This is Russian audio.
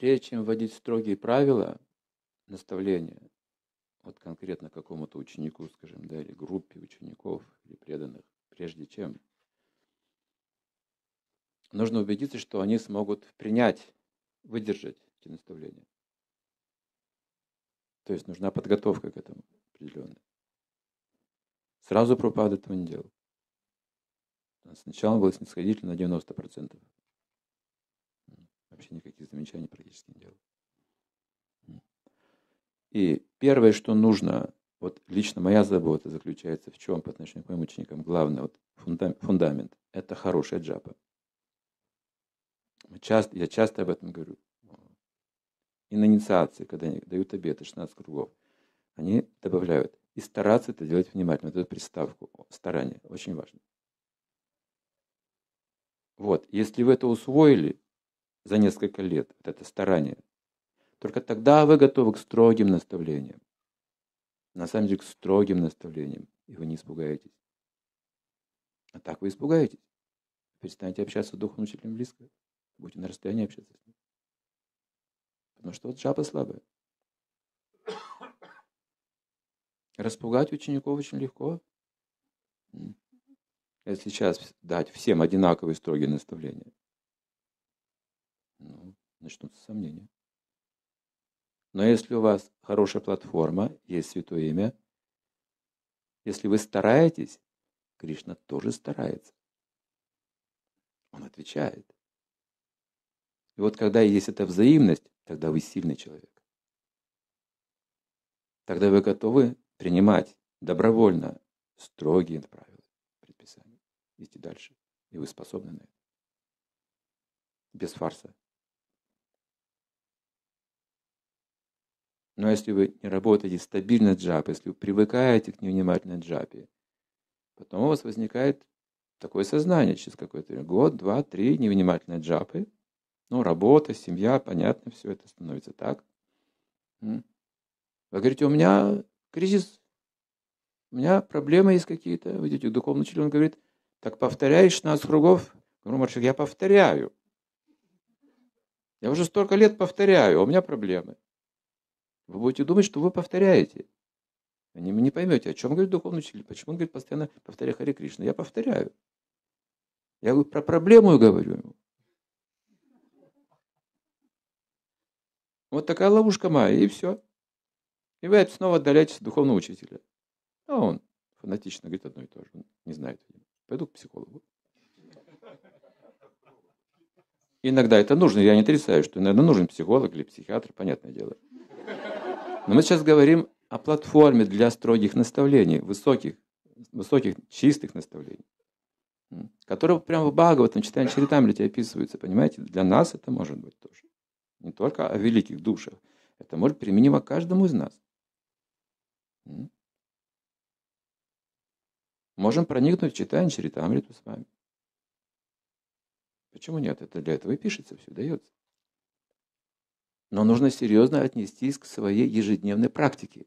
прежде чем вводить строгие правила, наставления, вот конкретно какому-то ученику, скажем, да, или группе учеников или преданных, прежде чем, нужно убедиться, что они смогут принять, выдержать эти наставления. То есть нужна подготовка к этому определенная. Сразу пропад этого не делал. Сначала был снисходительно на 90%. Вообще никаких замечаний практически не делал. И первое, что нужно, вот лично моя забота заключается в чем по отношению к моим ученикам, главное, вот фундамент, это хорошая джапа. Часто, я часто об этом говорю. И на инициации, когда они дают обеты 16 кругов, они добавляют. И стараться это делать внимательно. Вот эту приставку старание очень важно. Вот, если вы это усвоили за несколько лет, вот это старание, только тогда вы готовы к строгим наставлениям. На самом деле к строгим наставлениям, и вы не испугаетесь. А так вы испугаетесь. Перестанете общаться с духовным учителем близко. Будете на расстоянии общаться с ним. Потому что вот жаба слабая. Распугать учеников очень легко. Если сейчас дать всем одинаковые строгие наставления, ну, начнутся сомнения. Но если у вас хорошая платформа, есть святое имя, если вы стараетесь, Кришна тоже старается. Он отвечает. И вот когда есть эта взаимность, тогда вы сильный человек. Тогда вы готовы принимать добровольно строгие правила, предписания, идти дальше. И вы способны на это. Без фарса. Но если вы не работаете стабильно джап, если вы привыкаете к невнимательной джапе, потом у вас возникает такое сознание через какой-то год, два, три невнимательной джапы, ну, работа, семья, понятно, все это становится так. Вы говорите, у меня кризис, у меня проблемы есть какие-то. Вы идете к духовному учителю, он говорит, так повторяешь 16 кругов. Говорю, Маршик, я повторяю. Я уже столько лет повторяю, а у меня проблемы. Вы будете думать, что вы повторяете. Вы не поймете, о чем говорит духовный учитель. Почему он говорит постоянно повторяй Хари Кришна. Я повторяю. Я говорю, про проблему говорю ему. Вот такая ловушка моя, и все. И вы снова отдаляетесь от духовного учителя. А он фанатично говорит одно и то же. Не знает. Пойду к психологу. Иногда это нужно, я не отрицаю, что иногда нужен психолог или психиатр, понятное дело. Но мы сейчас говорим о платформе для строгих наставлений, высоких, высоких чистых наставлений, которые прямо в Бхагаватам, читаем Чаритамрите описываются, понимаете? Для нас это может быть тоже не только о великих душах. Это может применимо каждому из нас. Можем проникнуть в читание Чаритамриту с вами. Почему нет? Это для этого и пишется, все дается. Но нужно серьезно отнестись к своей ежедневной практике.